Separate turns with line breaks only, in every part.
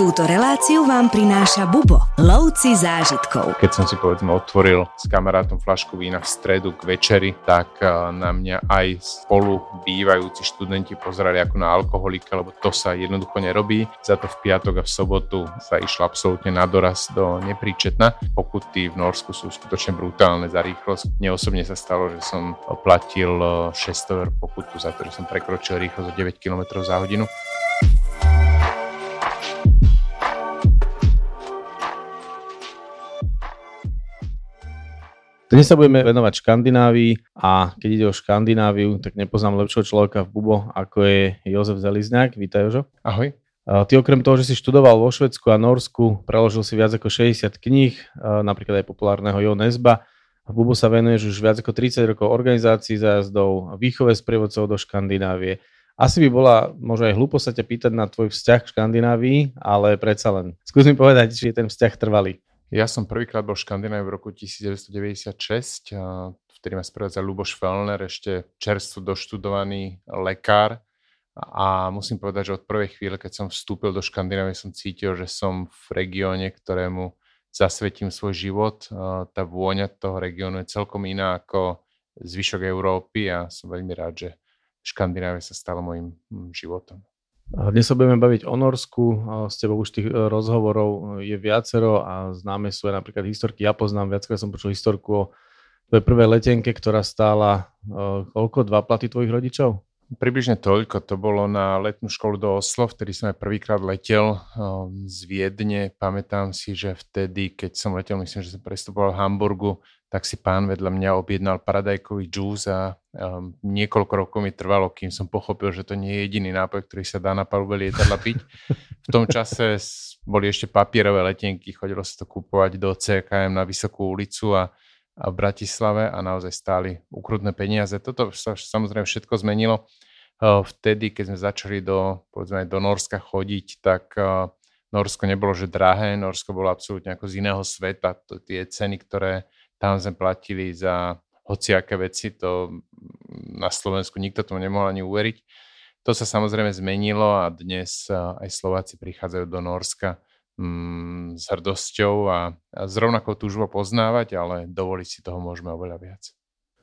Túto reláciu vám prináša Bubo, lovci zážitkov.
Keď som si povedzme otvoril s kamarátom flašku vína v stredu k večeri, tak eh, na mňa aj spolu bývajúci študenti pozerali ako na alkoholika, lebo to sa jednoducho nerobí. Za to v piatok a v sobotu sa išlo absolútne na doraz do nepríčetna. Pokuty v Norsku sú skutočne brutálne za rýchlosť. Mne osobne sa stalo, že som platil 600 eh, eur pokutu za to, som prekročil rýchlosť o 9 km za hodinu.
Dnes sa budeme venovať Škandinávii a keď ide o Škandináviu, tak nepoznám lepšieho človeka v Bubo, ako je Jozef Zelizňák. Vítaj, Jožo.
Ahoj.
Ty okrem toho, že si študoval vo Švedsku a Norsku, preložil si viac ako 60 kníh, napríklad aj populárneho Jo Nesba. V Bubo sa venuješ už viac ako 30 rokov organizácií zájazdov, výchove sprievodcov do Škandinávie. Asi by bola možno aj hlúpo sa ťa pýtať na tvoj vzťah k Škandinávii, ale predsa len. Skús mi povedať, či je ten vzťah trvalý.
Ja som prvýkrát bol v Škandinávii v roku 1996, vtedy ma sprevádzal Luboš Fellner, ešte čerstvo doštudovaný lekár. A musím povedať, že od prvej chvíle, keď som vstúpil do Škandinávie, som cítil, že som v regióne, ktorému zasvetím svoj život. Tá vôňa toho regiónu je celkom iná ako zvyšok Európy a som veľmi rád, že Škandinávia sa stala môjim hm, životom.
Dnes sa budeme baviť o Norsku. S tebou už tých e, rozhovorov je viacero a známe sú aj napríklad historky. Ja poznám, viackrát som počul historku o tvojej prvej letenke, ktorá stála e, koľko? Dva platy tvojich rodičov?
Približne toľko. To bolo na letnú školu do Oslo, vtedy som aj prvýkrát letel e, z Viedne. Pamätám si, že vtedy, keď som letel, myslím, že som prestupoval v Hamburgu, tak si pán vedľa mňa objednal paradajkový džús a um, niekoľko rokov mi trvalo, kým som pochopil, že to nie je jediný nápoj, ktorý sa dá na palube lietadla piť. V tom čase boli ešte papierové letenky, chodilo sa to kúpovať do CKM na Vysokú ulicu a, a v Bratislave a naozaj stáli ukrutné peniaze. Toto sa samozrejme všetko zmenilo. Uh, vtedy, keď sme začali do, povedzme, do Norska chodiť, tak uh, Norsko nebolo že drahé, Norsko bolo absolútne ako z iného sveta. Tie ceny, ktoré tam sme platili za hociaké veci, to na Slovensku nikto tomu nemohol ani uveriť. To sa samozrejme zmenilo a dnes aj Slováci prichádzajú do Norska mm, s hrdosťou a, a s rovnakou túžbou poznávať, ale dovoliť si toho môžeme oveľa viac.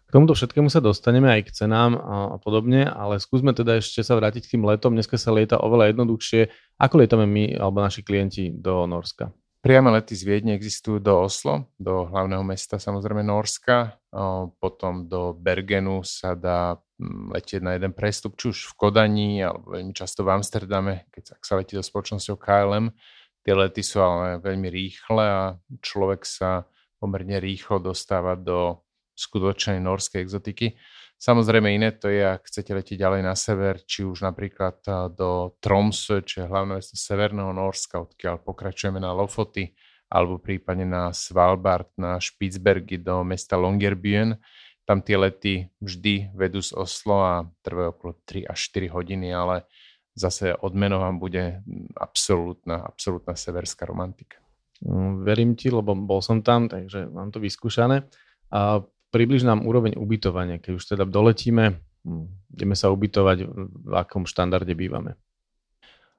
K tomuto všetkému sa dostaneme aj k cenám a podobne, ale skúsme teda ešte sa vrátiť k tým letom. Dneska sa lieta oveľa jednoduchšie. Ako lietame my alebo naši klienti do Norska?
Priame lety z Viedne existujú do Oslo, do hlavného mesta samozrejme Norska, potom do Bergenu sa dá mm, letieť na jeden prestup, či už v Kodani, alebo veľmi často v Amsterdame, keď sa letí do spoločnosťou KLM. Tie lety sú ale veľmi rýchle a človek sa pomerne rýchlo dostáva do skutočnej norskej exotiky. Samozrejme iné to je, ak chcete letieť ďalej na sever, či už napríklad do Tromsø, čo je hlavné mesto Severného Norska, odkiaľ pokračujeme na Lofoty, alebo prípadne na Svalbard, na Spitsbergy do mesta Longyearbyen. Tam tie lety vždy vedú z Oslo a trvajú okolo 3 až 4 hodiny, ale zase odmenou vám bude absolútna, absolútna severská romantika.
Mm, verím ti, lebo bol som tam, takže mám to vyskúšané. A približ nám úroveň ubytovania, keď už teda doletíme, hm, ideme sa ubytovať, v akom štandarde bývame.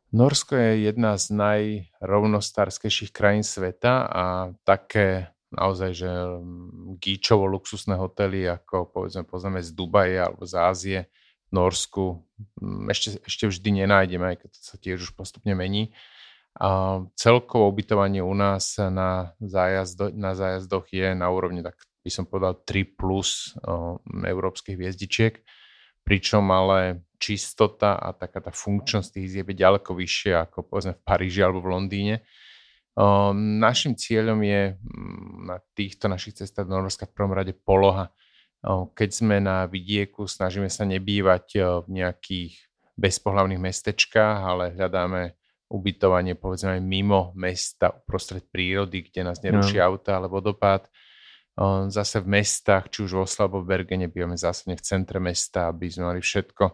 Norsko je jedna z najrovnostárskejších krajín sveta a také naozaj, že hm, gíčovo luxusné hotely, ako povedzme poznáme z Dubaje alebo z Ázie, v Norsku hm, ešte, ešte vždy nenájdeme, aj keď to sa tiež už postupne mení. A celkovo ubytovanie u nás na, zájazdo, na zájazdoch je na úrovni tak by som povedal 3 plus európskych hviezdičiek, pričom ale čistota a taká tá funkčnosť tých izieb je ďaleko vyššia ako povedzme v Paríži alebo v Londýne. Našim cieľom je mm, na týchto našich cestách do Norska v prvom rade poloha. Keď sme na vidieku, snažíme sa nebývať v nejakých bezpohlavných mestečkách, ale hľadáme ubytovanie povedzme aj mimo mesta, uprostred prírody, kde nás neruší no. auta alebo dopad zase v mestách, či už v Oslo alebo v Bergene, bývame zásadne v centre mesta, aby sme mali všetko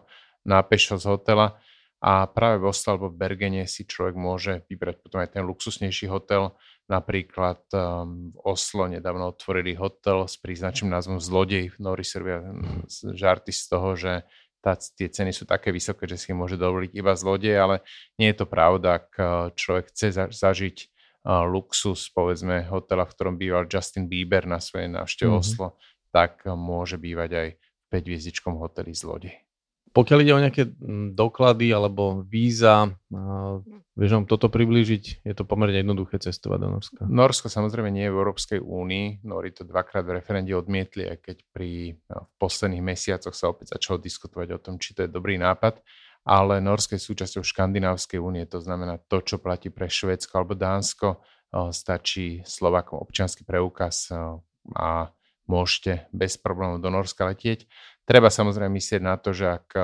na pešo z hotela. A práve v Oslo alebo v Bergene si človek môže vybrať potom aj ten luxusnejší hotel. Napríklad um, v Oslo nedávno otvorili hotel s príznačným názvom Zlodej. Nori robia žarty z toho, že tá, tie ceny sú také vysoké, že si môže dovoliť iba zlodej, ale nie je to pravda, ak človek chce zažiť luxus, povedzme hotela, v ktorom býval Justin Bieber na svojej návšteve mm-hmm. Oslo, tak môže bývať aj v 5 hviezdičkom hoteli zlodej.
Pokiaľ ide o nejaké doklady alebo víza, vieš nám toto priblížiť? Je to pomerne jednoduché cestovať do Norska.
Norsko samozrejme nie je v Európskej únii. Nori to dvakrát v referende odmietli, aj keď pri v posledných mesiacoch sa opäť začalo diskutovať o tom, či to je dobrý nápad. Ale Norsko je súčasťou Škandinávskej únie, to znamená to, čo platí pre Švedsko alebo Dánsko, stačí Slovakom občiansky preukaz a môžete bez problémov do Norska letieť. Treba samozrejme myslieť na to, že ak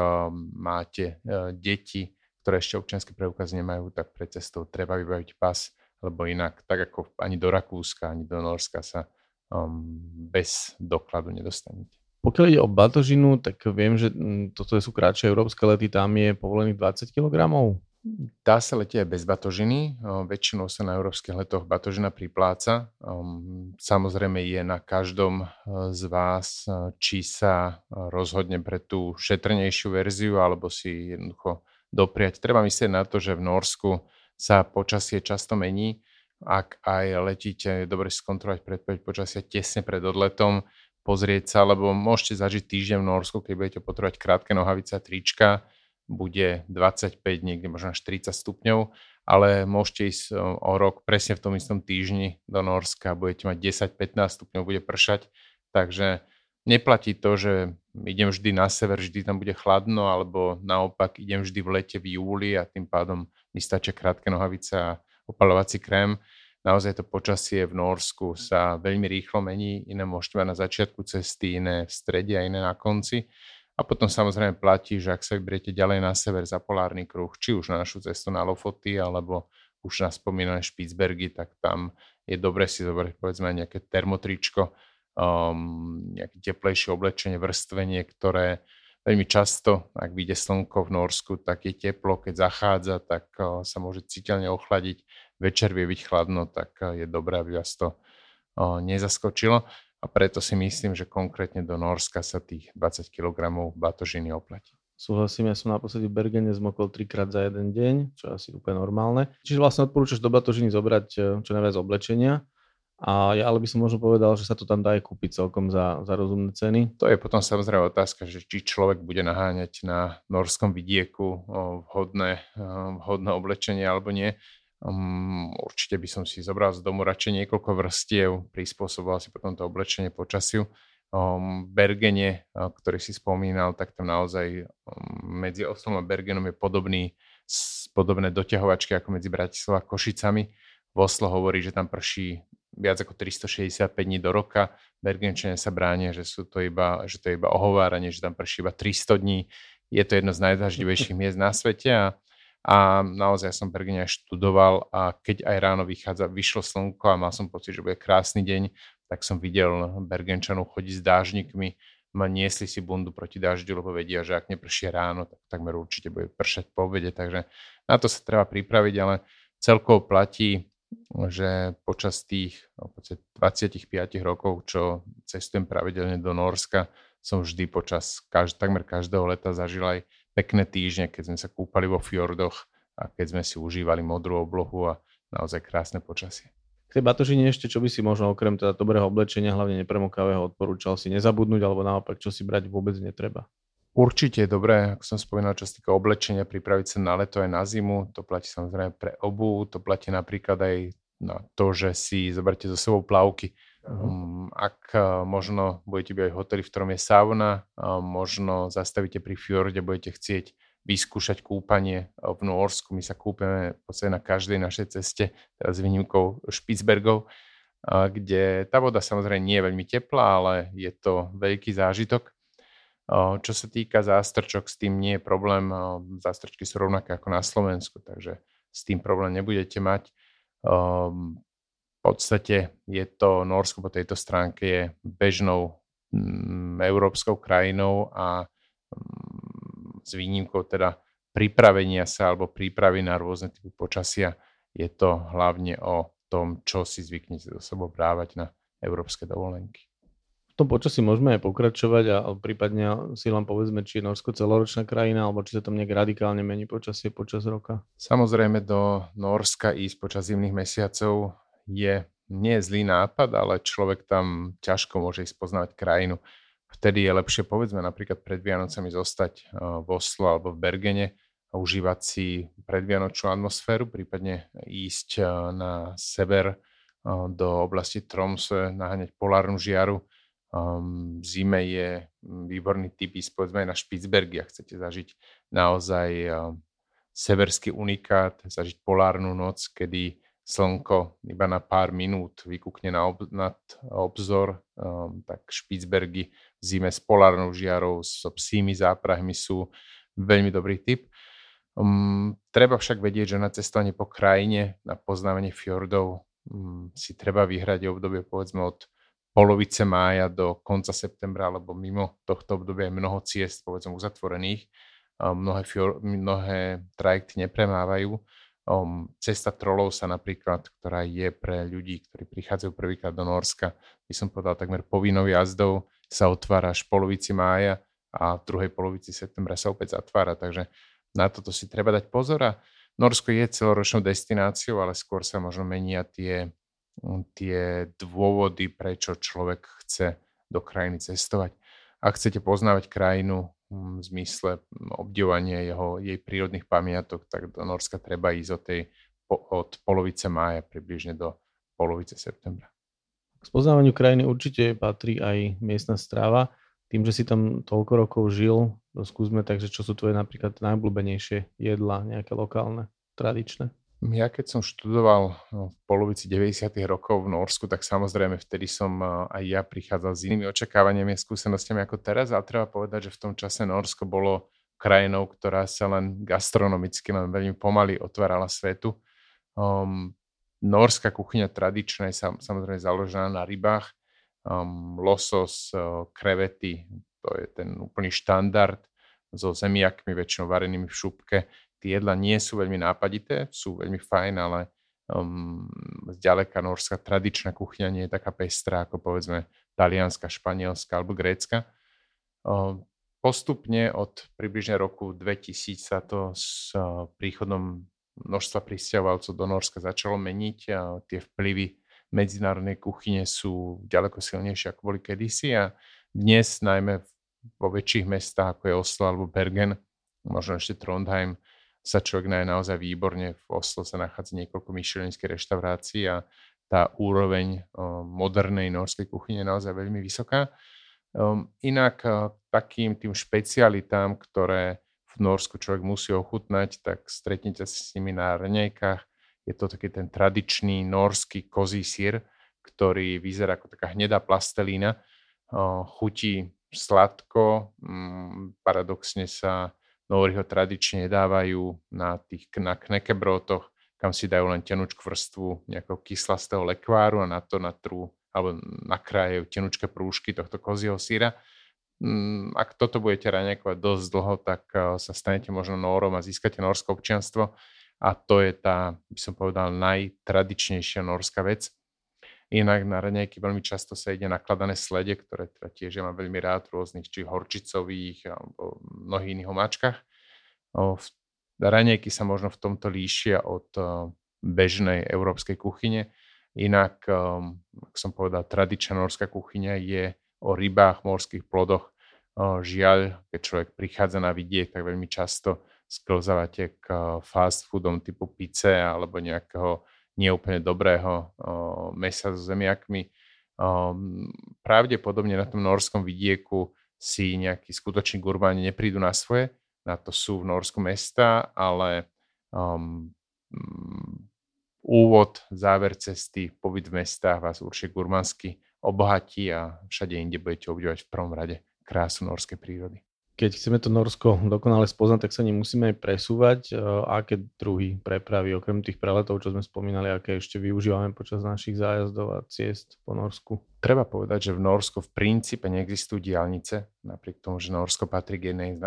máte deti, ktoré ešte občianske preukaz nemajú, tak pre cestou treba vybaviť pas, lebo inak, tak ako ani do Rakúska, ani do Norska sa um, bez dokladu nedostanete.
Pokiaľ ide o batožinu, tak viem, že mm, toto sú krátšie európske lety, tam je povolených 20 kg.
Dá sa letieť aj bez batožiny. Väčšinou sa na európskych letoch batožina pripláca. Samozrejme je na každom e, z vás, e, či sa rozhodne pre tú šetrnejšiu verziu alebo si jednoducho dopriať. Treba myslieť na to, že v Norsku sa počasie často mení. Ak aj letíte, je dobre skontrolovať predpoveď počasia tesne pred odletom, pozrieť sa, lebo môžete zažiť týždeň v Norsku, keď budete potrebovať krátke nohavice a trička, bude 25, niekde možno až 30 stupňov, ale môžete ísť e, o rok presne v tom istom týždni do Norska, budete mať 10-15 stupňov, bude pršať, takže neplatí to, že idem vždy na sever, vždy tam bude chladno, alebo naopak idem vždy v lete v júli a tým pádom mi stačia krátke nohavice a opalovací krém. Naozaj to počasie v Norsku sa veľmi rýchlo mení, iné môžete mať na začiatku cesty, iné v strede a iné na konci. A potom samozrejme platí, že ak sa vyberiete ďalej na sever za polárny kruh, či už na našu cestu na Lofoty, alebo už na spomínané Špicbergy, tak tam je dobre si zobrať povedzme nejaké termotričko, um, nejaké teplejšie oblečenie, vrstvenie, ktoré veľmi často, ak vyjde slnko v Norsku, tak je teplo, keď zachádza, tak uh, sa môže citeľne ochladiť. Večer vie byť chladno, tak uh, je dobré, aby vás to uh, nezaskočilo a preto si myslím, že konkrétne do Norska sa tých 20 kg batožiny oplatí.
Súhlasím, ja som naposledy v Bergene zmokol trikrát za jeden deň, čo je asi úplne normálne. Čiže vlastne odporúčaš do batožiny zobrať e, čo najviac oblečenia, a ja ale by som možno povedal, že sa to tam dá aj kúpiť celkom za, za rozumné ceny.
To je potom samozrejme otázka, že či človek bude naháňať na norskom vidieku vhodné, vhodné oblečenie alebo nie. Um, určite by som si zobral z domu radšej niekoľko vrstiev, prispôsoboval si potom to oblečenie počasiu. Um, Bergene, uh, ktorý si spomínal, tak tam naozaj um, medzi Oslom a Bergenom je podobný, podobné doťahovačky ako medzi Bratislavou a Košicami. Oslo hovorí, že tam prší viac ako 365 dní do roka. Bergenčania sa bránia, že, sú to iba, že to je iba ohováranie, že tam prší iba 300 dní. Je to jedno z najzaživejších miest na svete a a naozaj som Bergene študoval a keď aj ráno vychádza, vyšlo slnko a mal som pocit, že bude krásny deň, tak som videl Bergenčanov chodiť s dážnikmi, ma niesli si bundu proti dažďu, lebo vedia, že ak nepršie ráno, tak takmer určite bude pršať po obede, takže na to sa treba pripraviť, ale celkovo platí, že počas tých no, 25 rokov, čo cestujem pravidelne do Norska, som vždy počas každ- takmer každého leta zažil aj pekné týždne, keď sme sa kúpali vo fjordoch a keď sme si užívali modrú oblohu a naozaj krásne počasie.
K tej batožine ešte, čo by si možno okrem teda dobrého oblečenia, hlavne nepremokavého, odporúčal si nezabudnúť, alebo naopak, čo si brať vôbec netreba?
Určite je dobré, ako som spomínal, čo sa týka oblečenia, pripraviť sa na leto aj na zimu. To platí samozrejme pre obu, to platí napríklad aj na to, že si zoberte so sebou plavky. Uh-huh. Ak možno budete byť aj v hoteli, v ktorom je sauna, možno zastavíte pri fjorde, budete chcieť vyskúšať kúpanie v Norsku. My sa kúpeme v na každej našej ceste, s výnimkou Špicbergov, kde tá voda samozrejme nie je veľmi teplá, ale je to veľký zážitok. Čo sa týka zástrčok, s tým nie je problém. Zástrčky sú rovnaké ako na Slovensku, takže s tým problém nebudete mať podstate je to, Norsko po tejto stránke je bežnou mm, európskou krajinou a mm, s výnimkou teda pripravenia sa alebo prípravy na rôzne typy počasia je to hlavne o tom, čo si zvyknete do sebou brávať na európske dovolenky.
V tom počasí môžeme aj pokračovať a prípadne si len povedzme, či je Norsko celoročná krajina, alebo či sa tam nejak radikálne mení počasie počas roka.
Samozrejme do Norska ísť počas zimných mesiacov je nie zlý nápad, ale človek tam ťažko môže ísť poznávať krajinu. Vtedy je lepšie, povedzme, napríklad pred Vianocami zostať eh, v Oslo alebo v Bergene a užívať si predvianočnú atmosféru, prípadne ísť eh, na sever eh, do oblasti Tromsø, naháňať polárnu žiaru. Um, v zime je hm, výborný typ ísť povedzme na Špicbergy, ak chcete zažiť naozaj severský unikát, zažiť polárnu noc, kedy slnko iba na pár minút vykúkne na ob, nad obzor, um, tak Špicbergy v zime s polárnou žiarou, so psími záprahmi sú veľmi dobrý typ. Um, treba však vedieť, že na cestovanie po krajine, na poznávanie fjordov um, si treba vyhrať obdobie povedzme od polovice mája do konca septembra, alebo mimo tohto obdobia je mnoho ciest povedzme uzatvorených. Um, mnohé, fjord, mnohé trajekty nepremávajú um, cesta trolov sa napríklad, ktorá je pre ľudí, ktorí prichádzajú prvýkrát do Norska, by som povedal takmer povinnou jazdou, sa otvára až v polovici mája a v druhej polovici septembra sa opäť zatvára, takže na toto si treba dať pozor a Norsko je celoročnou destináciou, ale skôr sa možno menia tie, tie dôvody, prečo človek chce do krajiny cestovať. Ak chcete poznávať krajinu v zmysle obdivovania jeho, jej prírodných pamiatok, tak do Norska treba ísť od, tej, od polovice mája približne do polovice septembra.
K spoznávaniu krajiny určite patrí aj miestna stráva. Tým, že si tam toľko rokov žil, to skúsme, takže čo sú tvoje napríklad najobľúbenejšie jedlá, nejaké lokálne, tradičné?
Ja keď som študoval no, v polovici 90. rokov v Norsku, tak samozrejme vtedy som aj ja prichádzal s inými očakávaniami a skúsenostiami ako teraz, ale treba povedať, že v tom čase Norsko bolo krajinou, ktorá sa len gastronomicky len veľmi pomaly otvárala svetu. Um, norská kuchyňa tradičná je sam, samozrejme založená na rybách. Um, losos, uh, krevety, to je ten úplný štandard so zemiakmi, väčšinou varenými v šupke tie jedla nie sú veľmi nápadité, sú veľmi fajn, ale um, zďaleka norská tradičná kuchyňa nie je taká pestrá ako povedzme talianska, španielska alebo grécka. Um, postupne od približne roku 2000 sa to s uh, príchodom množstva pristahovalcov do Norska začalo meniť a tie vplyvy medzinárodnej kuchyne sú ďaleko silnejšie ako boli kedysi a dnes najmä vo väčších mestách ako je Oslo alebo Bergen, možno ešte Trondheim, sa človek naje naozaj výborne. V Oslo sa nachádza niekoľko myšelinských reštaurácií a tá úroveň modernej norskej kuchyne je naozaj veľmi vysoká. Um, inak takým tým špecialitám, ktoré v Norsku človek musí ochutnať, tak stretnete sa s nimi na rnejkách. Je to taký ten tradičný norský kozí sír, ktorý vyzerá ako taká hnedá plastelína. Chutí sladko, mm, paradoxne sa Nóri ho tradične dávajú na tých na knekebrotoch, kam si dajú len tenučku vrstvu nejakého kyslastého lekváru a na to natrú alebo nakrájajú tenučké prúžky tohto kozieho síra. Mm, ak toto budete raňakovať dosť dlho, tak eh, sa stanete možno Nórom a získate norské občianstvo a to je tá, by som povedal, najtradičnejšia norská vec. Inak na raňajky veľmi často sa ide nakladané slede, ktoré teda tiež ja mám veľmi rád, rôznych či horčicových alebo mnohých iných omáčkach. Raňajky sa možno v tomto líšia od bežnej európskej kuchyne. Inak, ako som povedal, tradičná norská kuchyňa je o rybách, morských plodoch. Žiaľ, keď človek prichádza na vidiek, tak veľmi často sklzávate k fast foodom typu pice alebo nejakého neúplne dobrého mesa so zemiakmi. Pravdepodobne na tom norskom vidieku si nejakí skutoční gurmáni neprídu na svoje, na to sú v Norsku mesta, ale um, úvod, záver cesty, pobyt v mestách vás určite gurmansky obohatí a všade inde budete obdivovať v prvom rade krásu norskej prírody
keď chceme to Norsko dokonale spoznať, tak sa nemusíme aj presúvať. E, aké druhy prepravy, okrem tých preletov, čo sme spomínali, aké ešte využívame počas našich zájazdov a ciest po Norsku?
Treba povedať, že v Norsku v princípe neexistujú diálnice. Napriek tomu, že Norsko patrí k, jednej,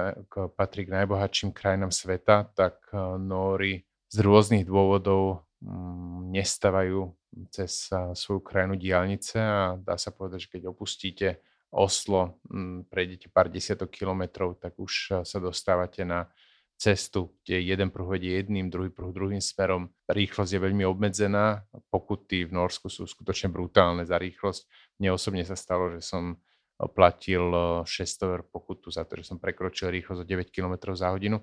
patrí k najbohatším krajinám sveta, tak e, Nóri z rôznych dôvodov mm, nestávajú cez svoju krajinu diálnice a dá sa povedať, že keď opustíte Oslo, mm, prejdete pár desiatok kilometrov, tak už sa dostávate na cestu, kde jeden pruh vedie jedným, druhý pruh druhým smerom. Rýchlosť je veľmi obmedzená, pokuty v Norsku sú skutočne brutálne za rýchlosť. Mne osobne sa stalo, že som platil 600 eur pokutu za to, že som prekročil rýchlosť o 9 km za hodinu.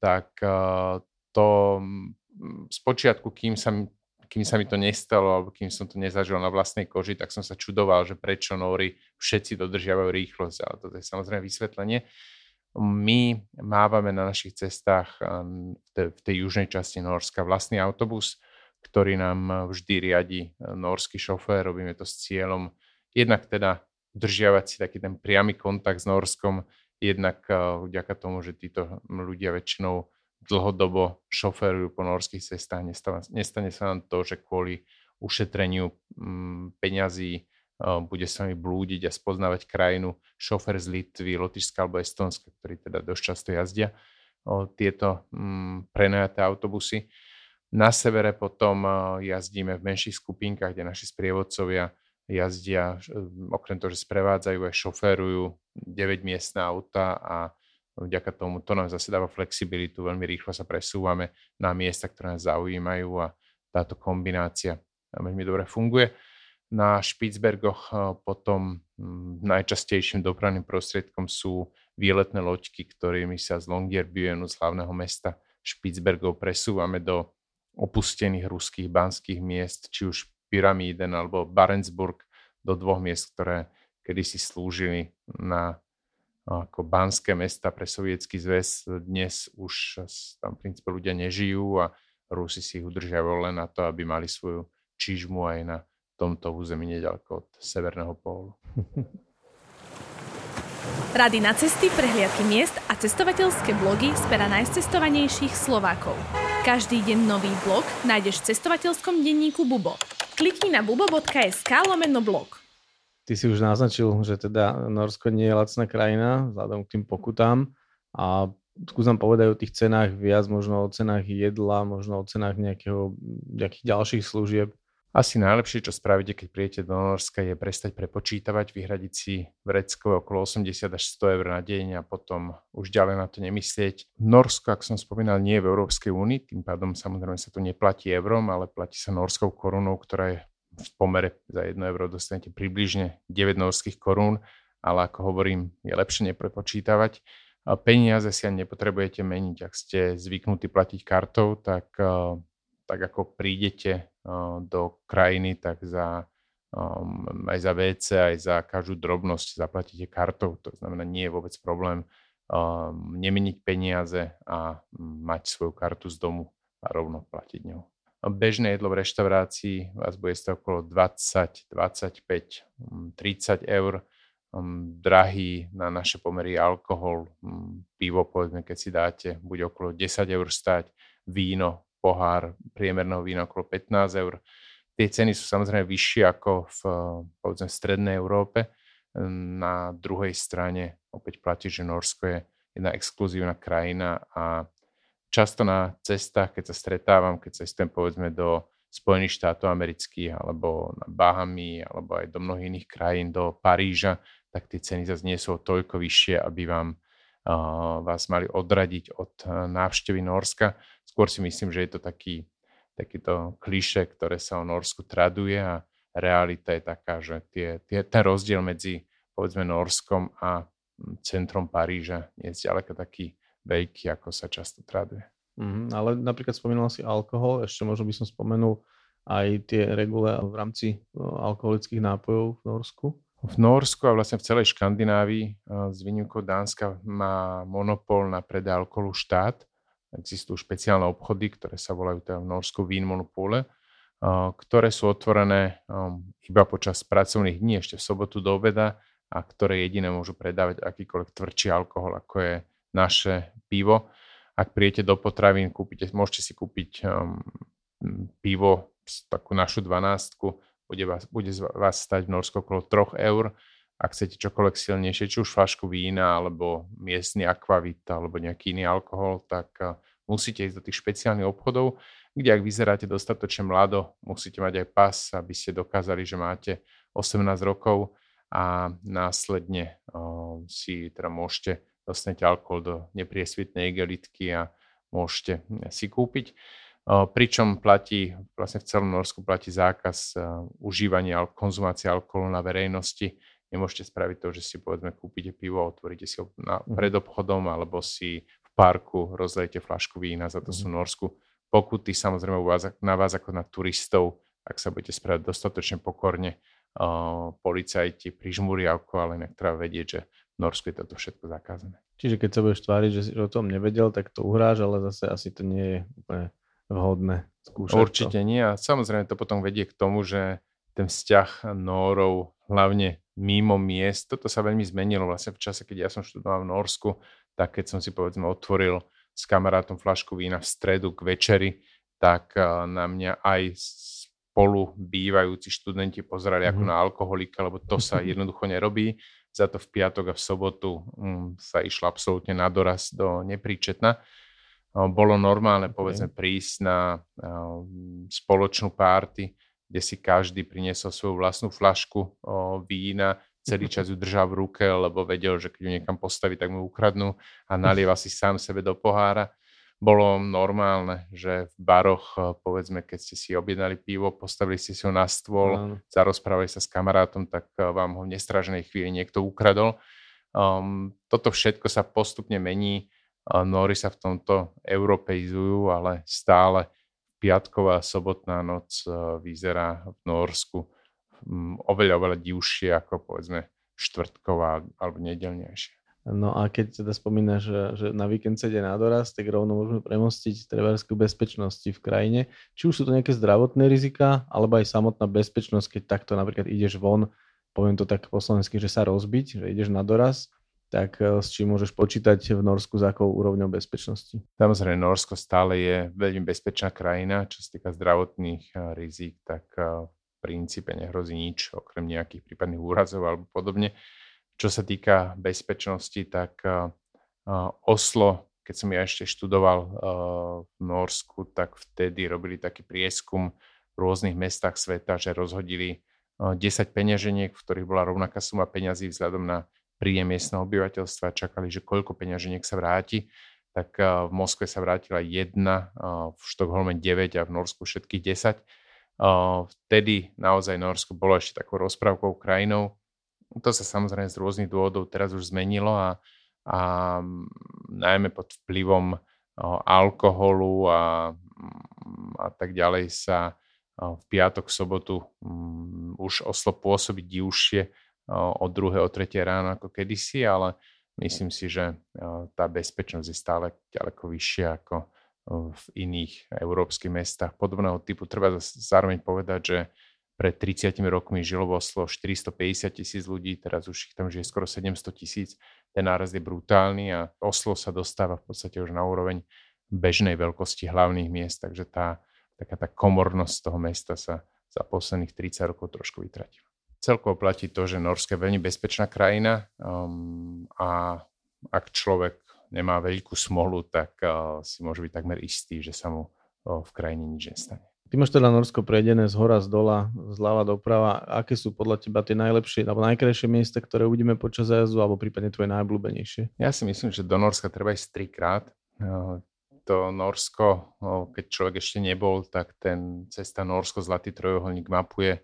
Tak to spočiatku, kým sa, kým sa mi to nestalo, alebo kým som to nezažil na vlastnej koži, tak som sa čudoval, že prečo Nóri všetci dodržiavajú rýchlosť. Ale to je samozrejme vysvetlenie my mávame na našich cestách v tej južnej časti Norska vlastný autobus, ktorý nám vždy riadi e, norský šofér. Robíme to s cieľom jednak teda udržiavať si taký ten priamy kontakt s Norskom, jednak e, vďaka tomu, že títo ľudia väčšinou dlhodobo šoférujú po norských cestách. Nestane, nestane sa nám to, že kvôli ušetreniu peňazí bude sa mi blúdiť a spoznávať krajinu šofer z Litvy, Lotyšska alebo Estonska, ktorí teda dosť často jazdia tieto mm, prenajaté autobusy. Na severe potom jazdíme v menších skupinkách, kde naši sprievodcovia jazdia, okrem toho, že sprevádzajú aj šoférujú 9 miestne auta a vďaka tomu to nám zase dáva flexibilitu, veľmi rýchlo sa presúvame na miesta, ktoré nás zaujímajú a táto kombinácia veľmi dobre funguje. Na Špicbergoch eh, potom hm, najčastejším dopravným prostriedkom sú výletné loďky, ktorými sa z Longyearbyenu, z hlavného mesta Špicbergov presúvame do opustených ruských banských miest, či už Pyramíden alebo Barentsburg, do dvoch miest, ktoré kedysi slúžili na ako banské mesta pre sovietský zväz. Dnes už tam v princípe ľudia nežijú a Rusi si ich udržiavajú len na to, aby mali svoju čižmu aj na tomto území nedaleko od Severného pólu.
Rady na cesty, prehliadky miest a cestovateľské blogy z pera najcestovanejších Slovákov. Každý deň nový blog nájdeš v cestovateľskom denníku Bubo. Klikni na bubo.sk lomeno blog.
Ty si už naznačil, že teda Norsko nie je lacná krajina vzhľadom k tým pokutám a skúsam povedať o tých cenách viac, možno o cenách jedla, možno o cenách nejakého, nejakých ďalších služieb.
Asi najlepšie, čo spravíte, keď príjete do Norska, je prestať prepočítavať, vyhradiť si vreckové okolo 80 až 100 eur na deň a potom už ďalej na to nemyslieť. Norsko, ako som spomínal, nie je v Európskej únii, tým pádom samozrejme sa to neplatí eurom, ale platí sa norskou korunou, ktorá je v pomere za 1 euro dostanete približne 9 norských korún, ale ako hovorím, je lepšie neprepočítavať. Peniaze si ani nepotrebujete meniť. Ak ste zvyknutí platiť kartou, tak, tak ako prídete do krajiny, tak za, um, aj za WC, aj za každú drobnosť zaplatíte kartou. To znamená, nie je vôbec problém um, nemeniť peniaze a mať svoju kartu z domu a rovno platiť ňou. Bežné jedlo v reštaurácii vás bude stať okolo 20, 25, 30 eur. Um, drahý na naše pomery alkohol, um, pivo, povedzme, keď si dáte, bude okolo 10 eur stať, víno pohár priemerného vína okolo 15 eur. Tie ceny sú samozrejme vyššie ako v povedzme, strednej Európe. Na druhej strane opäť platí, že Norsko je jedna exkluzívna krajina a často na cestách, keď sa stretávam, keď cestujem povedzme do Spojených štátov amerických alebo na Bahamy alebo aj do mnohých iných krajín, do Paríža, tak tie ceny zase nie sú toľko vyššie, aby vám vás mali odradiť od návštevy Norska. Skôr si myslím, že je to taký, takýto kliše, ktoré sa o Norsku traduje a realita je taká, že tie, tie, ten rozdiel medzi povedzme Norskom a centrom Paríža je zďaleka taký veľký, ako sa často traduje.
Mm, ale napríklad spomínal si alkohol, ešte možno by som spomenul aj tie regule v rámci alkoholických nápojov v Norsku
v Norsku a vlastne v celej Škandinávii s výnimkou Dánska má monopol na predaj alkoholu štát. Existujú špeciálne obchody, ktoré sa volajú teda v Norsku Monopole, ktoré sú otvorené iba počas pracovných dní, ešte v sobotu do obeda a ktoré jediné môžu predávať akýkoľvek tvrdší alkohol, ako je naše pivo. Ak prijete do potravín, kúpite, môžete si kúpiť pivo, takú našu dvanástku, bude vás, bude vás stať v Norsku okolo 3 eur. Ak chcete čokoľvek silnejšie, či už flašku vína, alebo miestny akvavit, alebo nejaký iný alkohol, tak eh, musíte ísť do tých špeciálnych obchodov, kde ak vyzeráte dostatočne mlado, musíte mať aj pas, aby ste dokázali, že máte 18 rokov a následne si teda môžete dostanete alkohol do nepriesvitnej igelitky a môžete si kúpiť. Pričom platí, vlastne v celom Norsku platí zákaz užívania, konzumácie alkoholu na verejnosti. Nemôžete spraviť to, že si povedzme kúpite pivo, otvoríte si ho na, mhm. pred obchodom alebo si v parku rozlejete flašku vína, za to sú mhm. Norsku pokuty samozrejme na vás ako na turistov, ak sa budete správať dostatočne pokorne, policajti prižmúria oko, ale inak treba vedieť, že v Norsku je toto všetko zakázané.
Čiže keď sa budeš tváriť, že si o tom nevedel, tak to uhráš, ale zase asi to nie je úplne vhodné skúšať
Určite
to.
nie a samozrejme to potom vedie k tomu, že ten vzťah Nórov, hlavne mimo miest, toto sa veľmi zmenilo vlastne v čase, keď ja som študoval v Norsku, tak keď som si povedzme otvoril s kamarátom flašku vína v stredu k večeri, tak na mňa aj spolu bývajúci študenti pozerali ako mhm. na alkoholika, lebo to sa jednoducho nerobí. Za to v piatok a v sobotu um, sa išlo absolútne na doraz do nepríčetna. Bolo normálne, povedzme, prísť na spoločnú párty, kde si každý priniesol svoju vlastnú flašku vína, celý čas ju držal v ruke, lebo vedel, že keď ju niekam postaví, tak mu ukradnú a nalieva si sám sebe do pohára bolo normálne, že v baroch, povedzme, keď ste si objednali pivo, postavili ste si ho na stôl, no. zarozprávali sa s kamarátom, tak vám ho v nestraženej chvíli niekto ukradol. Um, toto všetko sa postupne mení. Nóri sa v tomto europeizujú, ale stále piatková sobotná noc uh, vyzerá v Norsku oveľa, oveľa divšie ako povedzme štvrtková alebo nedelnejšie.
No a keď teda spomínaš, že, že na víkend sa ide na doraz, tak rovno môžeme premostiť trebársku bezpečnosti v krajine. Či už sú to nejaké zdravotné rizika, alebo aj samotná bezpečnosť, keď takto napríklad ideš von, poviem to tak po slovensky, že sa rozbiť, že ideš na doraz, tak eh, s čím môžeš počítať v Norsku za akou úrovňou bezpečnosti?
Samozrejme, Norsko stále je veľmi bezpečná krajina, čo sa týka zdravotných eh, rizik, tak eh, v princípe nehrozí nič, okrem nejakých prípadných úrazov alebo podobne. Čo sa týka bezpečnosti, tak Oslo, keď som ja ešte študoval v Norsku, tak vtedy robili taký prieskum v rôznych mestách sveta, že rozhodili 10 peňaženiek, v ktorých bola rovnaká suma peňazí vzhľadom na príjem miestneho obyvateľstva. Čakali, že koľko peňaženiek sa vráti. Tak v Moskve sa vrátila jedna, v Štokholme 9 a v Norsku všetkých 10. Vtedy naozaj Norsko bolo ešte takou rozprávkou krajinou to sa samozrejme z rôznych dôvodov teraz už zmenilo a, a najmä pod vplyvom alkoholu a, a tak ďalej sa v piatok, sobotu um, už Oslo pôsobí divšie o druhé, o tretie ráno ako kedysi, ale myslím si, že tá bezpečnosť je stále ďaleko vyššia ako v iných európskych mestách podobného typu. Treba zároveň povedať, že pred 30 rokmi žilo v Oslo 450 tisíc ľudí, teraz už ich tam žije skoro 700 tisíc. Ten náraz je brutálny a Oslo sa dostáva v podstate už na úroveň bežnej veľkosti hlavných miest, takže tá, taká tá komornosť toho mesta sa za posledných 30 rokov trošku vytratila. Celkovo platí to, že Norsko je veľmi bezpečná krajina um, a ak človek nemá veľkú smolu, tak uh, si môže byť takmer istý, že sa mu uh, v krajine nič nestane.
Ty máš teda Norsko prejdené z hora, z dola, zľava doprava. Aké sú podľa teba tie najlepšie alebo najkrajšie miesta, ktoré uvidíme počas jazdu alebo prípadne tvoje najobľúbenejšie?
Ja si myslím, že do Norska treba ísť trikrát. To Norsko, keď človek ešte nebol, tak ten cesta Norsko-Zlatý trojuholník mapuje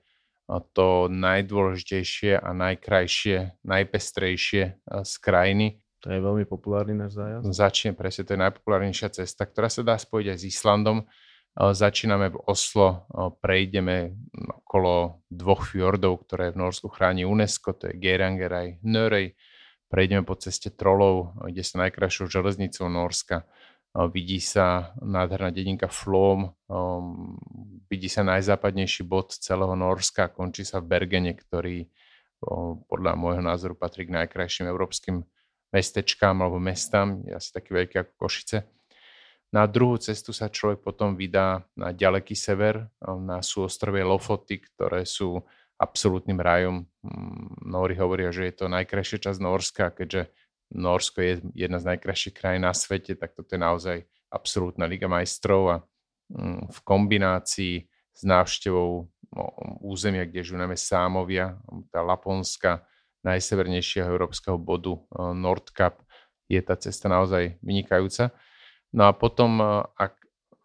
to najdôležitejšie a najkrajšie, najpestrejšie z krajiny.
To je veľmi populárny náš zájazd.
Začne presne, to je najpopulárnejšia cesta, ktorá sa dá spojiť aj s Islandom Začíname v Oslo, prejdeme okolo dvoch fjordov, ktoré v Norsku chráni UNESCO, to je Geranger aj Nörej. Prejdeme po ceste Trolov, kde sa najkrajšou železnicou Norska. Vidí sa nádherná dedinka Flom, vidí sa najzápadnejší bod celého Norska, končí sa v Bergene, ktorý podľa môjho názoru patrí k najkrajším európskym mestečkám alebo mestám, je asi taký veľký ako Košice na druhú cestu sa človek potom vydá na ďaleký sever, na súostrovie Lofoty, ktoré sú absolútnym rajom. Mm, Nóri hovoria, že je to najkrajšia časť Norska, keďže Norsko je jedna z najkrajších krajín na svete, tak toto je naozaj absolútna Liga majstrov a mm, v kombinácii s návštevou územia, kde žijú najmä Sámovia, tá Laponska, najsevernejšieho európskeho bodu Nordkap je tá cesta naozaj vynikajúca. No a potom, ak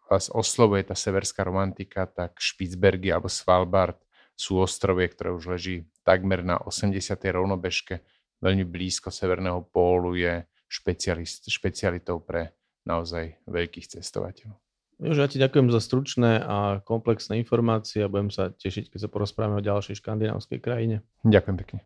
vás oslovuje tá severská romantika, tak Špicbergy alebo Svalbard sú ostrovie, ktoré už leží takmer na 80. rovnobežke, veľmi blízko severného pólu, je špecialitou pre naozaj veľkých cestovateľov.
Jože, ja ti ďakujem za stručné a komplexné informácie a budem sa tešiť, keď sa porozprávame o ďalšej škandinávskej krajine.
Ďakujem pekne.